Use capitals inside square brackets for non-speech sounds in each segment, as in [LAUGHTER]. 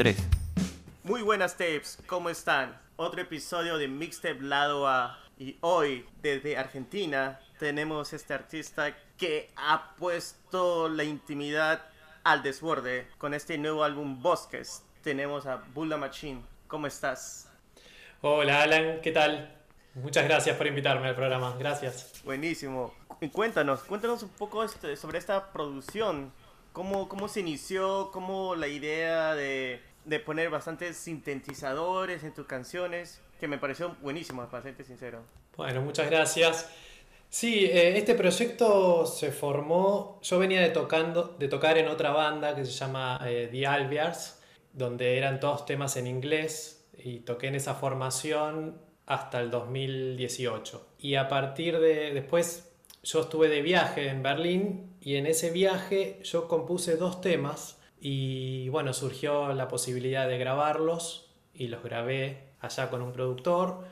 3. Muy buenas tapes, ¿cómo están? Otro episodio de Mixtape Lado A. Y hoy, desde Argentina, tenemos este artista que ha puesto la intimidad al desborde con este nuevo álbum Bosques. Tenemos a Bulla Machine. ¿Cómo estás? Hola Alan, ¿qué tal? Muchas gracias por invitarme al programa, gracias. Buenísimo. Y cuéntanos, cuéntanos un poco este, sobre esta producción. ¿Cómo, ¿Cómo se inició? ¿Cómo la idea de, de poner bastantes sintetizadores en tus canciones? Que me pareció buenísimo, para serte sincero. Bueno, muchas gracias. Sí, eh, este proyecto se formó, yo venía de, tocando, de tocar en otra banda que se llama eh, The Alviars, donde eran todos temas en inglés y toqué en esa formación hasta el 2018. Y a partir de después yo estuve de viaje en Berlín y en ese viaje yo compuse dos temas y bueno, surgió la posibilidad de grabarlos y los grabé allá con un productor.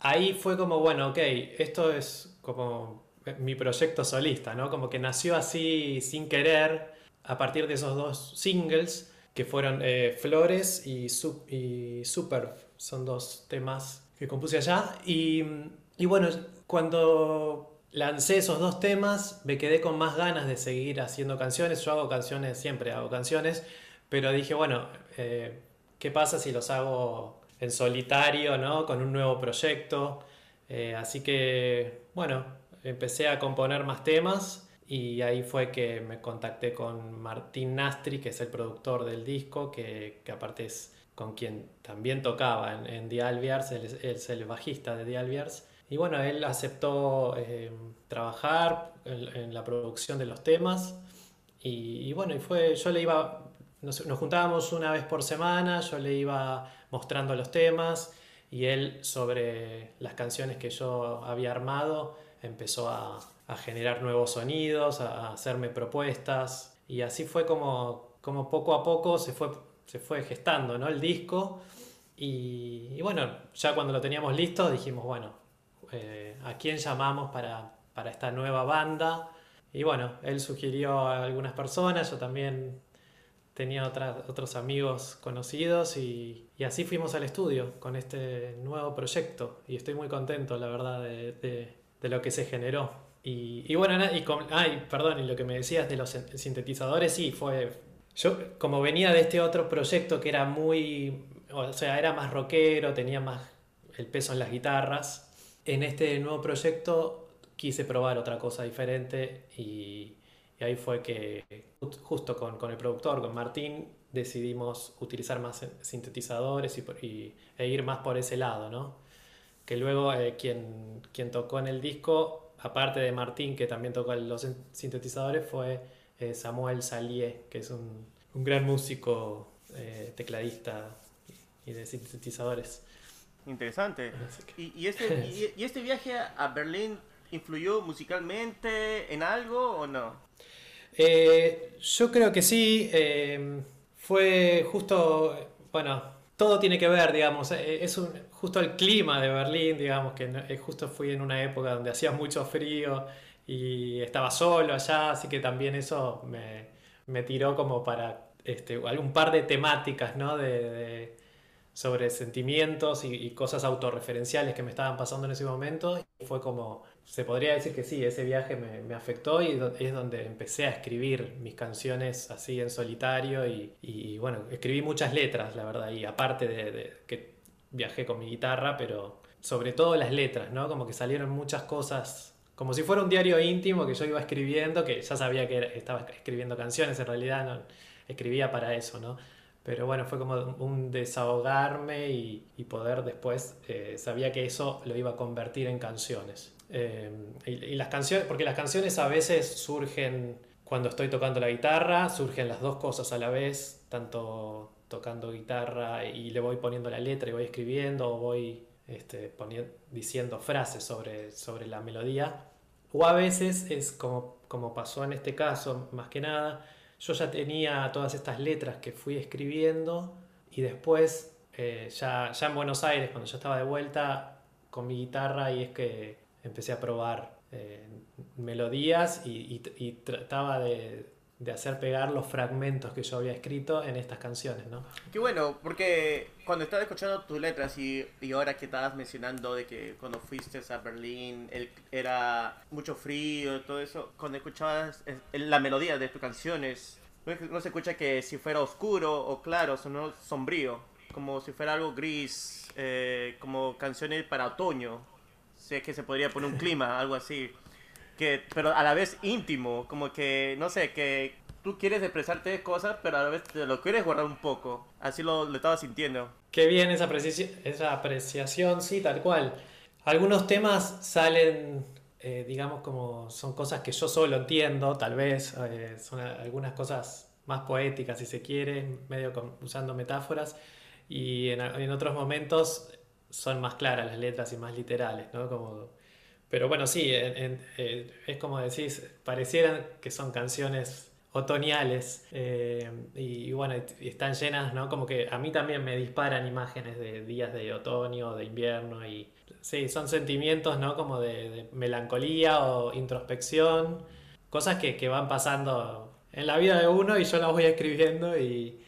Ahí fue como, bueno, ok, esto es como mi proyecto solista, ¿no? Como que nació así sin querer a partir de esos dos singles que fueron eh, Flores y, y Super. Son dos temas que compuse allá. Y, y bueno, cuando lancé esos dos temas, me quedé con más ganas de seguir haciendo canciones. Yo hago canciones, siempre hago canciones, pero dije, bueno, eh, ¿qué pasa si los hago en solitario, ¿no? Con un nuevo proyecto. Eh, así que, bueno, empecé a componer más temas y ahí fue que me contacté con Martín Nastri, que es el productor del disco, que, que aparte es con quien también tocaba en, en The Alviars, él, es el bajista de The Alviars. Y bueno, él aceptó eh, trabajar en, en, la producción de los temas. Y, y, bueno, y fue, yo le iba, nos, nos, juntábamos una vez por semana, yo le iba mostrando los temas y él sobre las canciones que yo había armado empezó a, a generar nuevos sonidos, a, a, hacerme propuestas. Y así fue como, como poco a poco se fue, se fue gestando ¿no? el disco. Y, y bueno, ya cuando lo teníamos listo dijimos, bueno, eh, a quién llamamos para, para, esta nueva banda. Y bueno, él sugirió a algunas personas, yo también tenía otras, otros amigos conocidos y, así fuimos al estudio con este nuevo proyecto. Y estoy muy contento, la verdad, de, de, lo que se generó. Y, y bueno, y con, ay, perdón, y lo que me decías de los sintetizadores, sí, fue... Yo como venía de este otro proyecto que era muy... O sea, era más rockero, tenía más el peso en las guitarras, en este nuevo proyecto quise probar otra cosa diferente y, y ahí fue que justo con, con, el productor, con Martín, decidimos utilizar más sintetizadores y, y, e ir más por ese lado, ¿no? Que luego eh, quien, quien tocó en el disco, aparte de Martín, que también tocó los sintetizadores, fue eh, Samuel Salier, que es un, un gran músico, eh, tecladista y de sintetizadores. Interesante. ¿Y, y, este, y, [LAUGHS] y, este viaje a Berlín influyó musicalmente en algo o no? Eh, yo creo que sí. Eh, fue justo, bueno, todo tiene que ver, digamos. Eh, es un, justo el clima de Berlín, digamos, que justo fui en una época donde hacía mucho frío y estaba solo allá, así que también eso me, me tiró como para este, algún par de temáticas, ¿no? de, de sobre sentimientos y, y, cosas autorreferenciales que me estaban pasando en ese momento. Fue como, se podría decir que sí, ese viaje me, afectó y es donde empecé a escribir mis canciones así en solitario y, bueno, escribí muchas letras, la verdad, y aparte de, que viajé con mi guitarra, pero sobre todo las letras, ¿no? Como que salieron muchas cosas. Como si fuera un diario íntimo que yo iba escribiendo, que ya sabía que estaba escribiendo canciones, en realidad no, escribía para eso, ¿no? Pero bueno, fue como un desahogarme y, y poder después, eh, sabía que eso lo iba a convertir en canciones. Eh, y, y, las canciones, porque las canciones a veces surgen cuando estoy tocando la guitarra, surgen las dos cosas a la vez, tanto tocando guitarra y le voy poniendo la letra y voy escribiendo o voy este, diciendo frases sobre, sobre la melodía. O a veces es como, como pasó en este caso, más que nada, yo ya tenía todas estas letras que fui escribiendo y después, eh, ya, ya en Buenos Aires, cuando yo estaba de vuelta con mi guitarra, y es que empecé a probar eh, melodías y, y, y, trataba de, de hacer pegar los fragmentos que yo había escrito en estas canciones, ¿no? Qué bueno, porque cuando estaba escuchando tus letras y, y ahora que estabas mencionando de que cuando fuiste a Berlín el, era mucho frío todo eso, cuando escuchabas la melodía de tus canciones, no, se escucha que si fuera oscuro o claro, sino sombrío, como si fuera algo gris, eh, como canciones para otoño, si es que se podría poner un clima, [LAUGHS] algo así que, pero a la vez íntimo, como que, no sé, que tú quieres expresarte cosas, pero a la vez te lo quieres guardar un poco. Así lo, estaba sintiendo. Qué bien esa apreciación, esa apreciación, sí, tal cual. Algunos temas salen, eh, digamos, como son cosas que yo solo entiendo, tal vez, eh, son algunas cosas más poéticas, si se quiere, medio usando metáforas, y en, en, otros momentos son más claras las letras y más literales, ¿no? Como pero bueno, sí, eh, es como decís, parecieran que son canciones otoñales eh, y, bueno, están llenas, ¿no? Como que a mí también me disparan imágenes de días de otoño, de invierno y sí, son sentimientos, ¿no? Como de, melancolía o introspección, cosas que, que, van pasando en la vida de uno y yo las voy escribiendo y,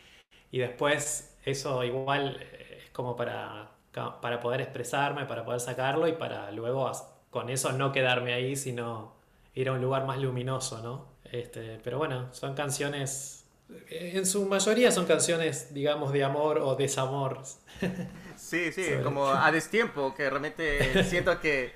y después eso igual es como para, para poder expresarme, para poder sacarlo y para luego con eso no quedarme ahí, sino ir a un lugar más luminoso, ¿no? Este, pero bueno, son canciones, en su mayoría son canciones, digamos, de amor o desamor. [LAUGHS] Sí, sí, como a destiempo, que realmente [LAUGHS] siento que,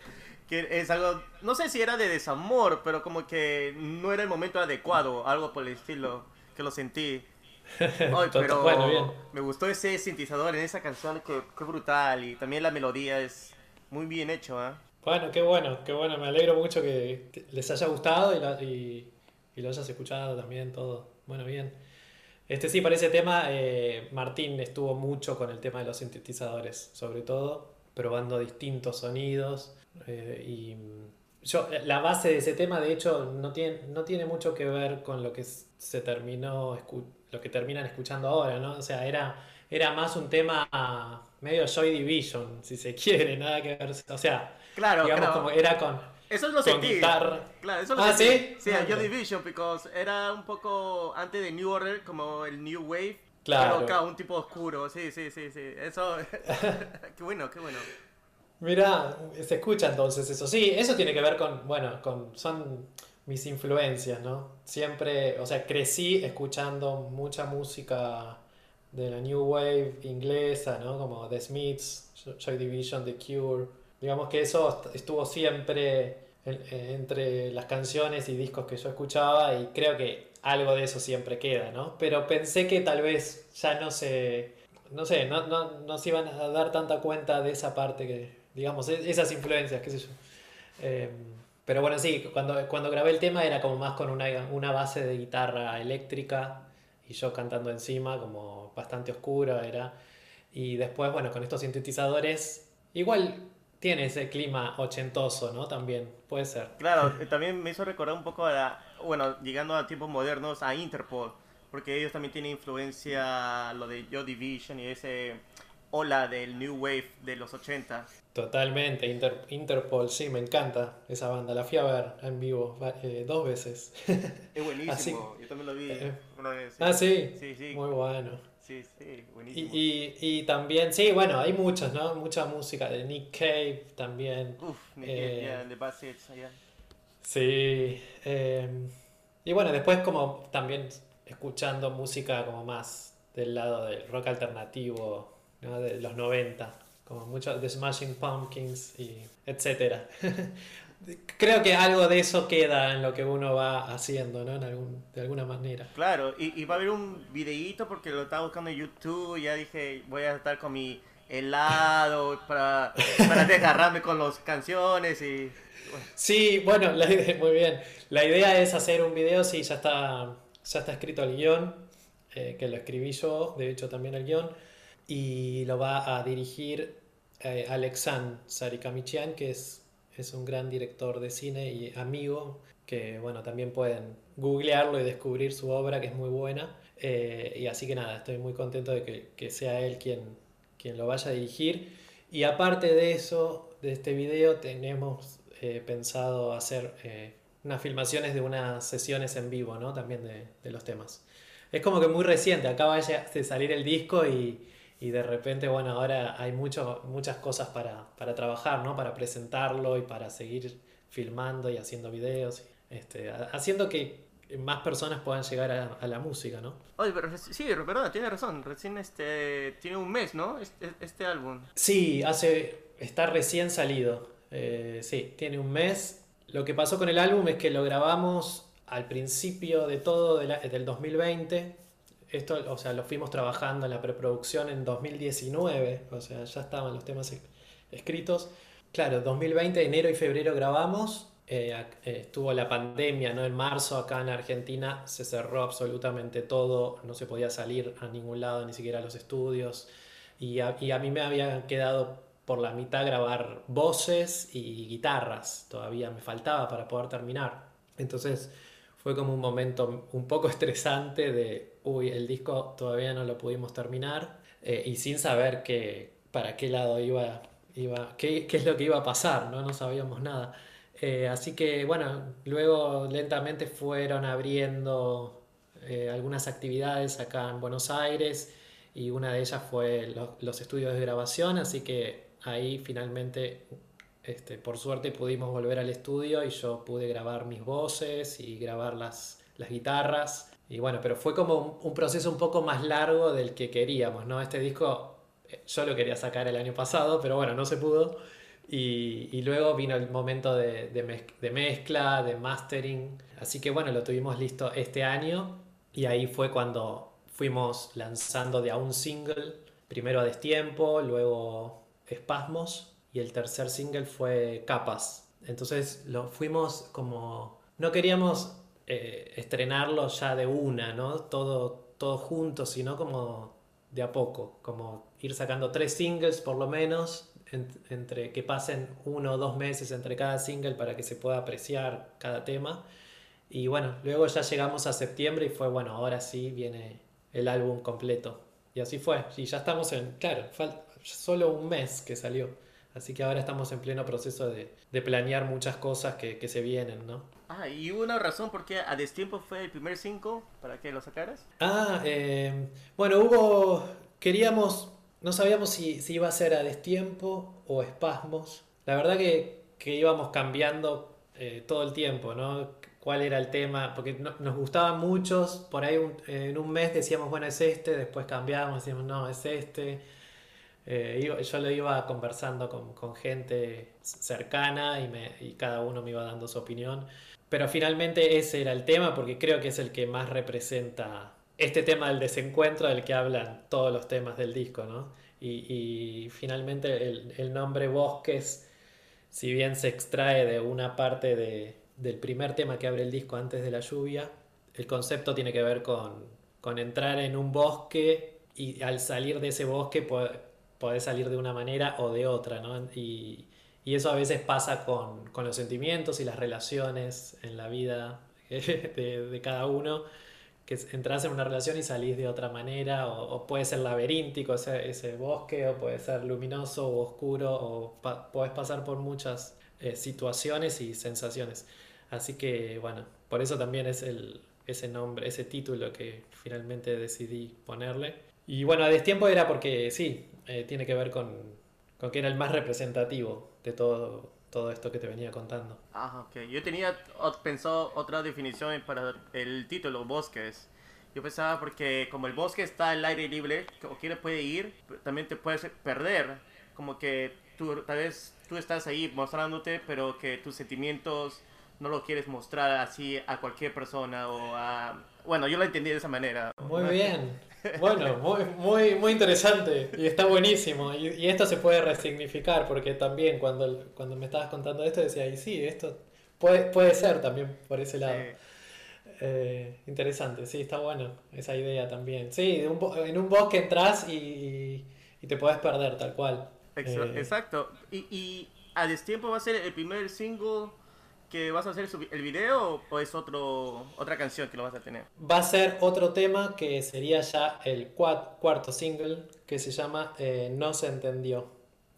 que, es algo, no sé si era de desamor, pero como que no era el momento adecuado, algo por el estilo, que lo sentí. [LAUGHS] pero bueno, bien. me gustó ese sintetizador en esa canción, que, que brutal, y también la melodía es muy bien hecho, ¿eh? Bueno, qué bueno, qué bueno. Me alegro mucho que les haya gustado y, lo hayas escuchado también todo. Bueno, bien. Este sí, para ese tema, eh, Martín estuvo mucho con el tema de los sintetizadores, sobre todo, probando distintos sonidos. Eh, y yo, la base de ese tema, de hecho, no tiene, no tiene mucho que ver con lo que se terminó, lo que terminan escuchando ahora, ¿no? O sea, era, era más un tema medio Joy Division, si se [LAUGHS] quiere, nada que ver. O sea, Claro, digamos como era con. Eso lo sentí. Claro, eso lo ah, sentí. sí. Sí, a Joy Division, porque era un poco antes de New Order, como el New Wave. Claro. Pero un tipo oscuro. Sí, sí, sí, sí. Eso. [LAUGHS] [LAUGHS] qué bueno, qué bueno. Mira, se escucha entonces eso. Sí, eso tiene que ver con. Bueno, con. Son mis influencias, ¿no? Siempre. O sea, crecí escuchando mucha música de la New Wave inglesa, ¿no? Como The Smiths, Joy Division, The Cure. Digamos que eso estuvo siempre entre las canciones y discos que yo escuchaba y creo que algo de eso siempre queda, ¿no? Pero pensé que tal vez ya no se, no sé, no, no, no se iban a dar tanta cuenta de esa parte que, digamos, e-, esas influencias, qué sé yo. Em, pero bueno, sí, cuando, cuando grabé el tema era como más con una, una base de guitarra eléctrica y yo cantando encima, como bastante oscura era. Y después, bueno, con estos sintetizadores, igual tiene ese clima ochentoso, ¿no? También, puede ser. Claro, también me hizo recordar un poco a la, bueno, llegando a tiempos modernos, a Interpol, porque ellos también tienen influencia, lo de Joy Division y ese ola del New Wave de los 80. Totalmente, Interpol, sí, me encanta esa banda, la fui a ver en vivo eh, dos veces. Es [LAUGHS] buenísimo, yo también lo vi eh, una vez. Ah, sí, sí, sí. muy bueno. Sí, sí, buenísimo. Y, y, también, sí, bueno, hay muchos, ¿no? Mucha música de Nick Cave también. Uf, Nick Cave, yeah, The Bassets, allá. Sí. Eh, y bueno, después como también escuchando música como más del lado del rock alternativo, ¿no? De los 90, como mucho de Smashing Pumpkins y etcétera. [LAUGHS] creo que algo de eso queda en lo que uno va haciendo, ¿no? En algún, de alguna manera. Claro, y, va a haber un videíto porque lo estaba buscando en YouTube y ya dije, voy a estar con mi helado para, para [LAUGHS] desgarrarme con las canciones y... Sí, bueno, la idea, [LAUGHS] muy bien. La idea es hacer un video, sí, ya está, ya está escrito el guion, eh, que lo escribí yo, de hecho también el guion, y lo va a dirigir eh, Alexan Sarikamichian, que es es un gran director de cine y amigo, que bueno, también pueden googlearlo y descubrir su obra, que es muy buena. Eh, y así que nada, estoy muy contento de que, que, sea él quien, quien lo vaya a dirigir. Y aparte de eso, de este video, tenemos eh, pensado hacer eh, unas filmaciones de unas sesiones en vivo, ¿no? También de, de los temas. Es como que muy reciente, acaba de salir el disco y, y de repente, bueno, ahora hay mucho, muchas cosas para, para, trabajar, ¿no? Para presentarlo y para seguir filmando y haciendo videos, este, haciendo que más personas puedan llegar a, la música, ¿no? Oye, pero sí, verdad, tiene razón, recién este, tiene un mes, ¿no? Este, este álbum. Sí, hace, está recién salido, eh, sí, tiene un mes. Lo que pasó con el álbum es que lo grabamos al principio de todo del 2020 esto, o sea, lo fuimos trabajando en la preproducción en 2019, o sea, ya estaban los temas escritos. Claro, 2020, enero y febrero grabamos, eh, eh, estuvo la pandemia, ¿no? En marzo acá en Argentina se cerró absolutamente todo, no se podía salir a ningún lado, ni siquiera a los estudios, y a, y a mí me había quedado por la mitad grabar voces y guitarras, todavía me faltaba para poder terminar. Entonces fue como un momento un poco [LAUGHS] estresante de uy, el disco todavía no lo pudimos terminar eh, y sin saber que, para qué lado iba, iba qué, qué, es lo que iba a pasar, no, no sabíamos nada. Eh, así que bueno, luego lentamente fueron abriendo eh, algunas actividades acá en Buenos Aires y una de ellas fue los, estudios de grabación, así que ahí finalmente, este, por suerte, pudimos volver al estudio y yo pude grabar mis voces y grabar las, las guitarras y bueno, pero fue como un, proceso un poco más largo del que queríamos, ¿no? Este disco eh, yo lo quería sacar el año pasado, pero bueno, no se pudo. Y, y luego vino el momento de, de, mezcla, de mastering. Así que bueno, lo tuvimos listo este año. Y ahí fue cuando fuimos lanzando de a un single. Primero a Destiempo, luego Espasmos. Y el tercer single fue Capas. Entonces lo fuimos como... No queríamos eh, estrenarlo ya de una, ¿no? Todo, todo junto, sino como de a poco, como ir sacando tres singles por lo menos, entre que pasen uno o dos meses entre cada single para que se pueda apreciar cada tema. Y bueno, luego ya llegamos a septiembre y fue, bueno, ahora sí viene el álbum completo. Y así fue. Y ya estamos en, claro, solo un mes que salió. Así que ahora estamos en pleno proceso de, de planear muchas cosas que, que, se vienen, ¿no? Ah, ¿y hubo una razón por qué a Destiempo fue el primer cinco para que lo sacaras? Ah, eh, bueno, hubo... Queríamos... No sabíamos si, si, iba a ser a Destiempo o Espasmos. La verdad que, que íbamos cambiando eh, todo el tiempo, ¿no? Cuál era el tema, porque no, nos gustaban muchos, por ahí un, en un mes decíamos, bueno, es este, después cambiábamos, decíamos, no, es este eh, yo lo iba conversando con, con gente cercana y, me, y, cada uno me iba dando su opinión. Pero finalmente ese era el tema porque creo que es el que más representa este tema del desencuentro del que hablan todos los temas del disco, ¿no? Y, y finalmente el, el, nombre Bosques, si bien se extrae de una parte de, del primer tema que abre el disco antes de la lluvia, el concepto tiene que ver con, con entrar en un bosque y al salir de ese bosque podés salir de una manera o de otra, ¿no? Y, y eso a veces pasa con, con, los sentimientos y las relaciones en la vida [LAUGHS] de, de, cada uno, que entras en una relación y salís de otra manera, o, o puede ser laberíntico ese, ese, bosque, o puede ser luminoso o oscuro, o pa podés pasar por muchas eh, situaciones y sensaciones. Así que, bueno, por eso también es el, ese nombre, ese título que finalmente decidí ponerle. Y bueno, a destiempo era porque sí, eh, tiene que ver con, con, que era el más representativo de todo, todo esto que te venía contando. Ah, ok. Yo tenía pensado otra definición para el título, bosques. Yo pensaba porque como el bosque está al aire libre, cualquiera puede ir, también te puedes perder. Como que tú, tal vez tú estás ahí mostrándote, pero que tus sentimientos no lo quieres mostrar así a cualquier persona o a... Bueno, yo lo entendí de esa manera. Muy bien. Bueno, muy, muy, muy interesante y está buenísimo. Y, y, esto se puede resignificar porque también cuando, cuando me estabas contando esto decía, y sí, esto puede, puede ser también por ese lado. Sí. Eh, interesante, sí, está bueno esa idea también. Sí, un, en un bosque entras y, y, te puedes perder tal cual. Exacto. Eh, y, y a destiempo va a ser el primer single que vas a hacer el video o es otro, otra canción que lo vas a tener? Va a ser otro tema que sería ya el cuarto single que se llama eh, No se entendió.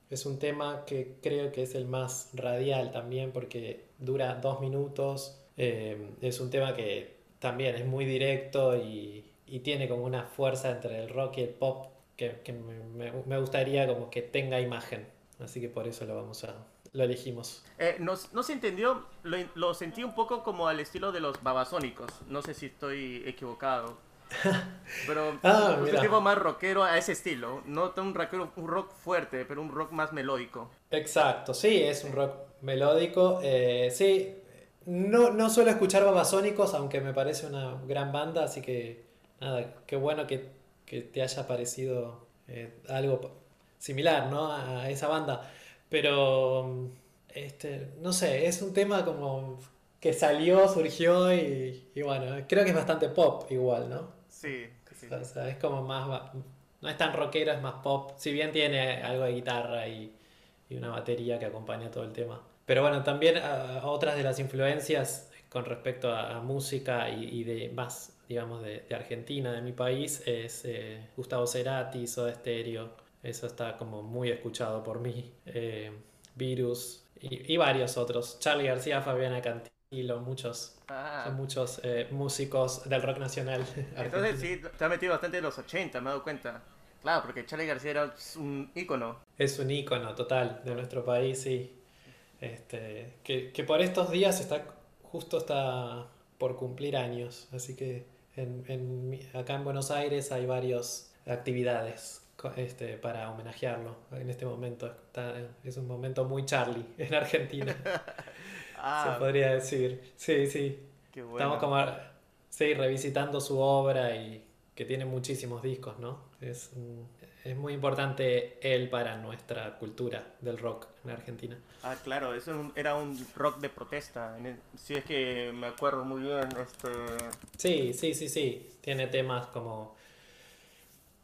Es un tema que creo que es el más radial también porque dura dos minutos Eh, es un tema que también es muy directo y, y, tiene como una fuerza entre el rock y el pop que, que me, me, gustaría como que tenga imagen. Así que por eso lo vamos a, lo elegimos. Eh, no, no, se entendió, lo, lo, sentí un poco como al estilo de los babasónicos. No sé si estoy equivocado. [LAUGHS] Pero ah, un tipo más rockero a ese estilo. No un, rockero, un rock fuerte, pero un rock más melódico. Exacto, sí, es un rock melódico. Eh, sí, no, no suelo escuchar babasónicos, aunque me parece una gran banda, así que nada, qué bueno que, que te haya parecido eh, algo similar ¿no? a esa banda. Pero, este, no sé, es un tema como que salió, surgió y, y bueno, creo que es bastante pop igual, ¿no? Sí. sí. O sea, es como más, no es tan rockero, es más pop, si bien tiene algo de guitarra y, y una batería que acompaña todo el tema. Pero bueno, también otras de las influencias con respecto a, música y, y, de más, digamos, de, de, Argentina, de mi país, es eh, Gustavo Cerati, Soda Stereo. Eso está como muy escuchado por mí. Eh, Virus y, y, varios otros. Charlie García, Fabiana Cantilo, muchos. Ah. Son muchos eh, músicos del rock nacional. [LAUGHS] Entonces sí, te ha metido bastante en los 80, me he dado cuenta. Claro, porque Charlie García era un ícono. Es un ícono total de nuestro país, sí. Este, que, que por estos días está justo está por cumplir años, así que en, en, acá en Buenos Aires hay varias actividades este, para homenajearlo en este momento. Está, es un momento muy Charlie [LAUGHS] en Argentina, [LAUGHS] ah, se podría decir. Sí, sí. Bueno. Estamos como sí, revisitando su obra y que tiene muchísimos discos, ¿no? Es, es muy importante él para nuestra cultura del rock en Argentina. Ah, claro, eso era un rock de protesta, si es que me acuerdo muy bien. Este... Sí, sí, sí, sí, tiene temas como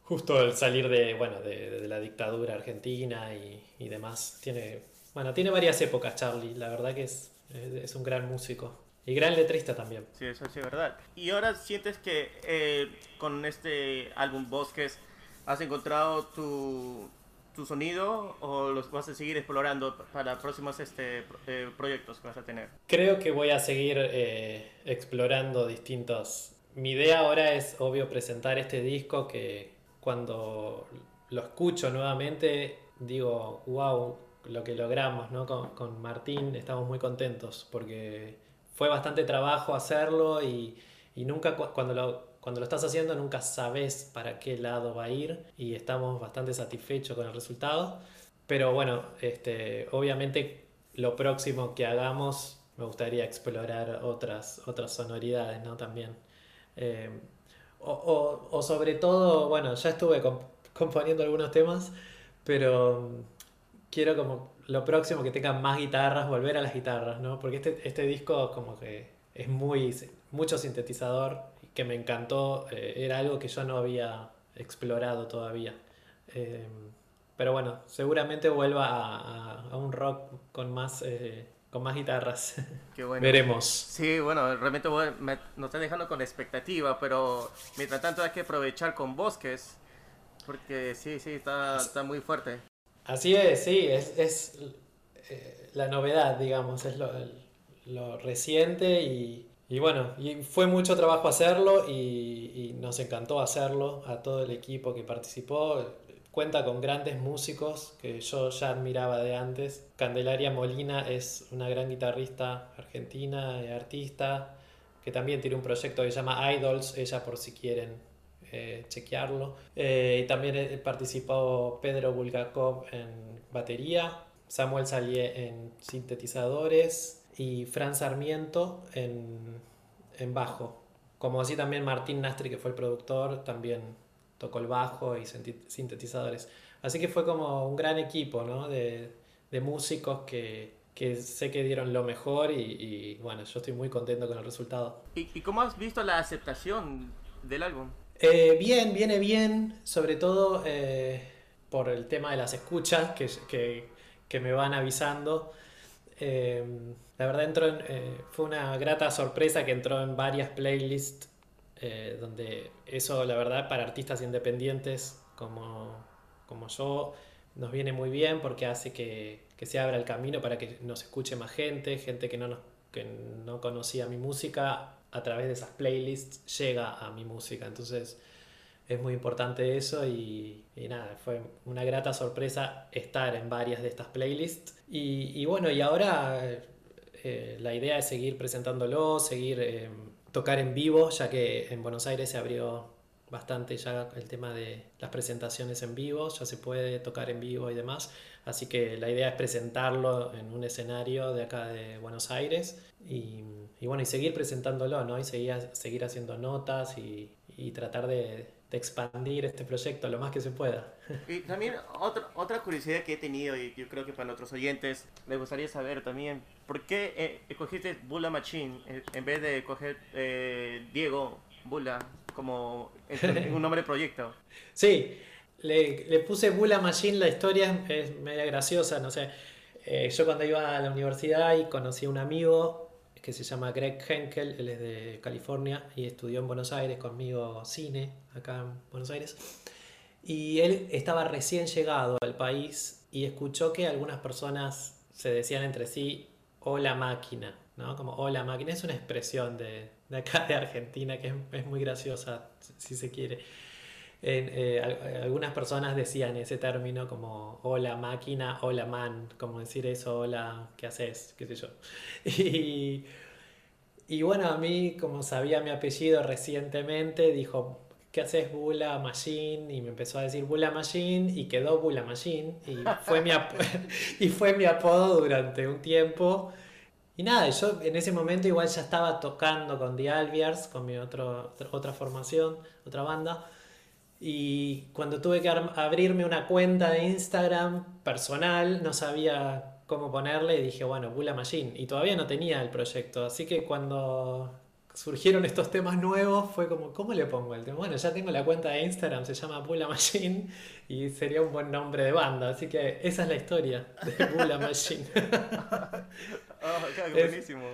justo el salir de, bueno, de, de la dictadura argentina y, y, demás. Tiene, bueno, tiene varias épocas Charlie, la verdad que es, es un gran músico. Y gran letrista también. Sí, eso sí es verdad. ¿Y ahora sientes que eh, con este álbum Bosques has encontrado tu, tu sonido o los vas a seguir explorando para próximos este, eh, proyectos que vas a tener? Creo que voy a seguir eh, explorando distintos... Mi idea ahora es, obvio, presentar este disco que cuando lo escucho nuevamente digo, wow, lo que logramos ¿no? con, con Martín, estamos muy contentos porque fue bastante trabajo hacerlo y, y nunca cuando lo, cuando lo estás haciendo nunca sabes para qué lado va a ir y estamos bastante satisfechos con el resultado. Pero bueno, este, obviamente lo próximo que hagamos me gustaría explorar otras, otras sonoridades ¿no? también. Eh, o, o, sobre todo, bueno, ya estuve comp componiendo algunos temas, pero quiero como lo próximo que tenga más guitarras, volver a las guitarras, ¿no? Porque este, este disco como que es muy, mucho sintetizador, que me encantó, eh, era algo que yo no había explorado todavía. Eh, pero bueno, seguramente vuelva a un rock con más, eh, con más guitarras. Qué bueno. Veremos. Sí, bueno, realmente me, nos está dejando con expectativa, pero mientras tanto hay que aprovechar con bosques, porque sí, sí, está, está muy fuerte. Así es, sí, es, es eh, la novedad, digamos, es lo, lo reciente y, y, bueno, y fue mucho trabajo hacerlo y, y, nos encantó hacerlo a todo el equipo que participó. Cuenta con grandes músicos que yo ya admiraba de antes. Candelaria Molina es una gran guitarrista argentina y artista que también tiene un proyecto que se llama Idols, ella por si quieren eh, chequearlo. Eh, y también eh, participó Pedro Bulgakov en batería, Samuel Salier en sintetizadores y Fran Sarmiento en, en bajo. Como así también Martín Nastri, que fue el productor, también tocó el bajo y sintetizadores. Así que fue como un gran equipo ¿no? de, de músicos que, que sé que dieron lo mejor y, y, bueno, yo estoy muy contento con el resultado. ¿Y, ¿Y, cómo has visto la aceptación del álbum? Eh, bien, viene bien, sobre todo eh, por el tema de las escuchas que, que, que me van avisando. Eh, la verdad entró en, eh, fue una grata sorpresa que entró en varias playlists, eh, donde eso la verdad para artistas independientes como, como yo nos viene muy bien porque hace que, que, se abra el camino para que nos escuche más gente, gente que no nos que no conocía mi música, a través de esas playlists llega a mi música. Entonces es muy importante eso y, nada, fue una grata sorpresa estar en varias de estas playlists. Y, bueno, y ahora eh, la idea es seguir presentándolo, seguir eh, tocar en vivo, ya que en Buenos Aires se abrió bastante ya el tema de las presentaciones en vivo, ya se puede tocar en vivo y demás. Así que la idea es presentarlo en un escenario de acá de Buenos Aires y, bueno, y seguir presentándolo, ¿no? Y seguir, seguir haciendo notas y, tratar de, expandir este proyecto lo más que se pueda. Y también otra, otra curiosidad que he tenido y yo creo que para nuestros oyentes me gustaría saber también, ¿por qué eh, escogiste Bula Machine en vez de coger eh, Diego Bula como [LAUGHS] un nombre de proyecto? Sí, le, le, puse Bula Machine, la historia es media graciosa, no sé. Eh, yo cuando iba a la universidad y conocí a un amigo que se llama Greg Henkel, él es de California y estudió en Buenos Aires conmigo cine, acá en Buenos Aires. Y él estaba recién llegado al país y escuchó que algunas personas se decían entre sí, hola máquina, ¿no? Como hola máquina, es una expresión de, de acá de Argentina que es, muy graciosa, si se quiere. Eh, algunas personas decían ese término como hola máquina, hola man, como decir eso, hola, ¿qué haces? qué sé yo. [LAUGHS] Y, y bueno, a mí, como sabía mi apellido recientemente, dijo, ¿qué haces Bula Machine? Y me empezó a decir Bula Machine y quedó Bula Machine. Y fue mi, [LAUGHS] y fue mi apodo durante un tiempo. Y nada, yo en ese momento igual ya estaba tocando con The Albiers, con mi otro, otra formación, otra banda. Y cuando tuve que abrirme una cuenta de Instagram personal, no sabía cómo ponerle y dije, bueno, Bula Machine. Y todavía no tenía el proyecto. Así que cuando surgieron estos temas nuevos, fue como, ¿cómo le pongo el tema? Bueno, ya tengo la cuenta de Instagram, se llama Bula Machine y sería un buen nombre de banda. Así que esa es la historia de Bula Machine. [LAUGHS] [LAUGHS] oh, buenísimo.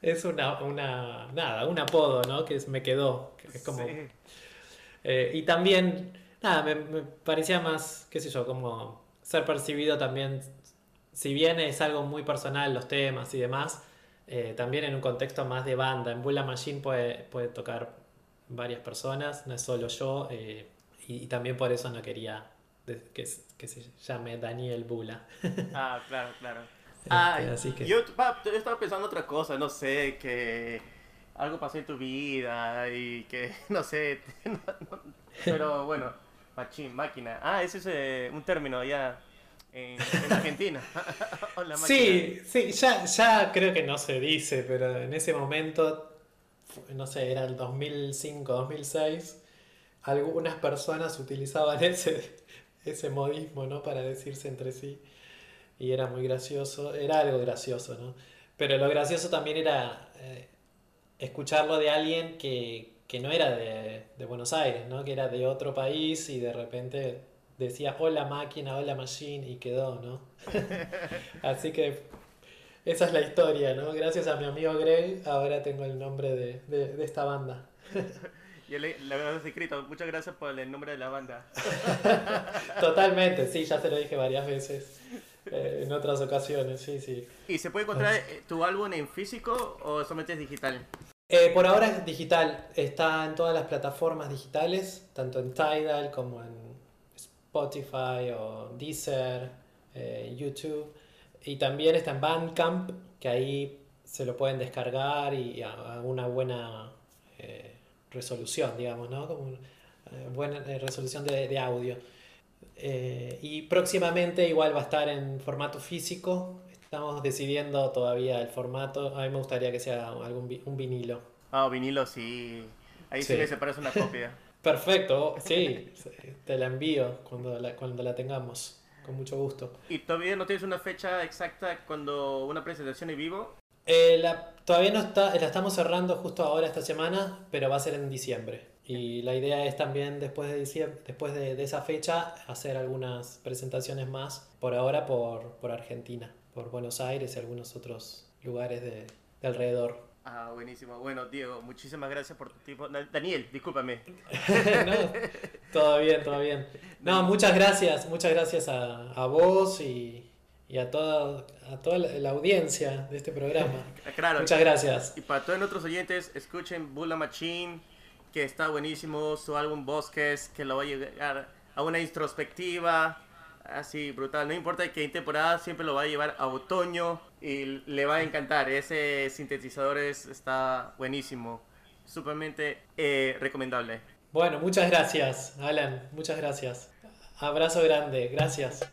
Es, una, una, nada, un apodo, ¿no? Que me quedó. es como... Eh, y también, nada, me, parecía más, qué sé yo, como ser percibido también, si bien es algo muy personal los temas y demás, eh, también en un contexto más de banda. En Bula Machine puede, puede tocar varias personas, no es solo yo, eh, y, también por eso no quería que, que, se llame Daniel Bula. [LAUGHS] ah, claro, claro. Ah, así que... yo, yo estaba pensando otra cosa, no sé, que algo pasó en tu vida y que, [LAUGHS] no sé, [LAUGHS] pero bueno, machín, máquina. Ah, ese es eh, un término ya en, Argentina. [LAUGHS] sí, sí, ya, ya creo que no se dice, pero en ese momento, no sé, era el 2005, 2006, algunas personas utilizaban ese, ese modismo, ¿no? Para decirse entre sí. Y era muy gracioso, era algo gracioso, ¿no? Pero lo gracioso también era... Eh, escucharlo de alguien que, no era de, Buenos Aires, ¿no? que era de otro país y de repente decía hola máquina, hola machine y quedó, ¿no? [LAUGHS] Así que esa es la historia, ¿no? Gracias a mi amigo Greg ahora tengo el nombre de, esta banda. [LAUGHS] Y le, le habías escrito, muchas gracias por el nombre de la banda. [LAUGHS] Totalmente, sí, ya te lo dije varias veces. Eh, en otras ocasiones, sí, sí. ¿Y se puede encontrar eh, tu álbum en físico o solamente es digital? Eh, por ahora es digital, está en todas las plataformas digitales, tanto en Tidal como en Spotify o Deezer, YouTube. Y también está en Bandcamp, que ahí se lo pueden descargar y a, una buena resolución, digamos, ¿no? Como una buena resolución de, de audio. Eh, y próximamente igual va a estar en formato físico. Estamos decidiendo todavía el formato. A mí me gustaría que sea algún un vinilo. Ah, vinilo sí. Ahí sí, me se parece una copia. Perfecto, [LAUGHS] sí. te la envío cuando la, cuando la tengamos. Con mucho gusto. ¿Y todavía no tienes una fecha exacta cuando una presentación en vivo? Eh, la, todavía no está, la estamos cerrando justo ahora esta semana, pero va a ser en diciembre. Y la idea es también después de, diciembre, después de, esa fecha hacer algunas presentaciones más, por ahora por, por Argentina, por Buenos Aires y algunos otros lugares de, alrededor. Ah, buenísimo. Bueno, Diego, muchísimas gracias por tu tiempo. Daniel, discúlpame. [LAUGHS] no, todo bien, todo bien. No, muchas gracias, muchas gracias a, a vos y, y a toda, a toda la audiencia de este programa. [LAUGHS] claro. Muchas gracias. Y para todos nuestros oyentes, escuchen Bulla Machine, que está buenísimo, su álbum Bosques, que lo va a llegar a una introspectiva así brutal. No importa qué temporada, siempre lo va a llevar a otoño y le va a encantar. Ese sintetizador es, está buenísimo. Supermente eh, recomendable. Bueno, muchas gracias, Alan. Muchas gracias. Abrazo grande. Gracias.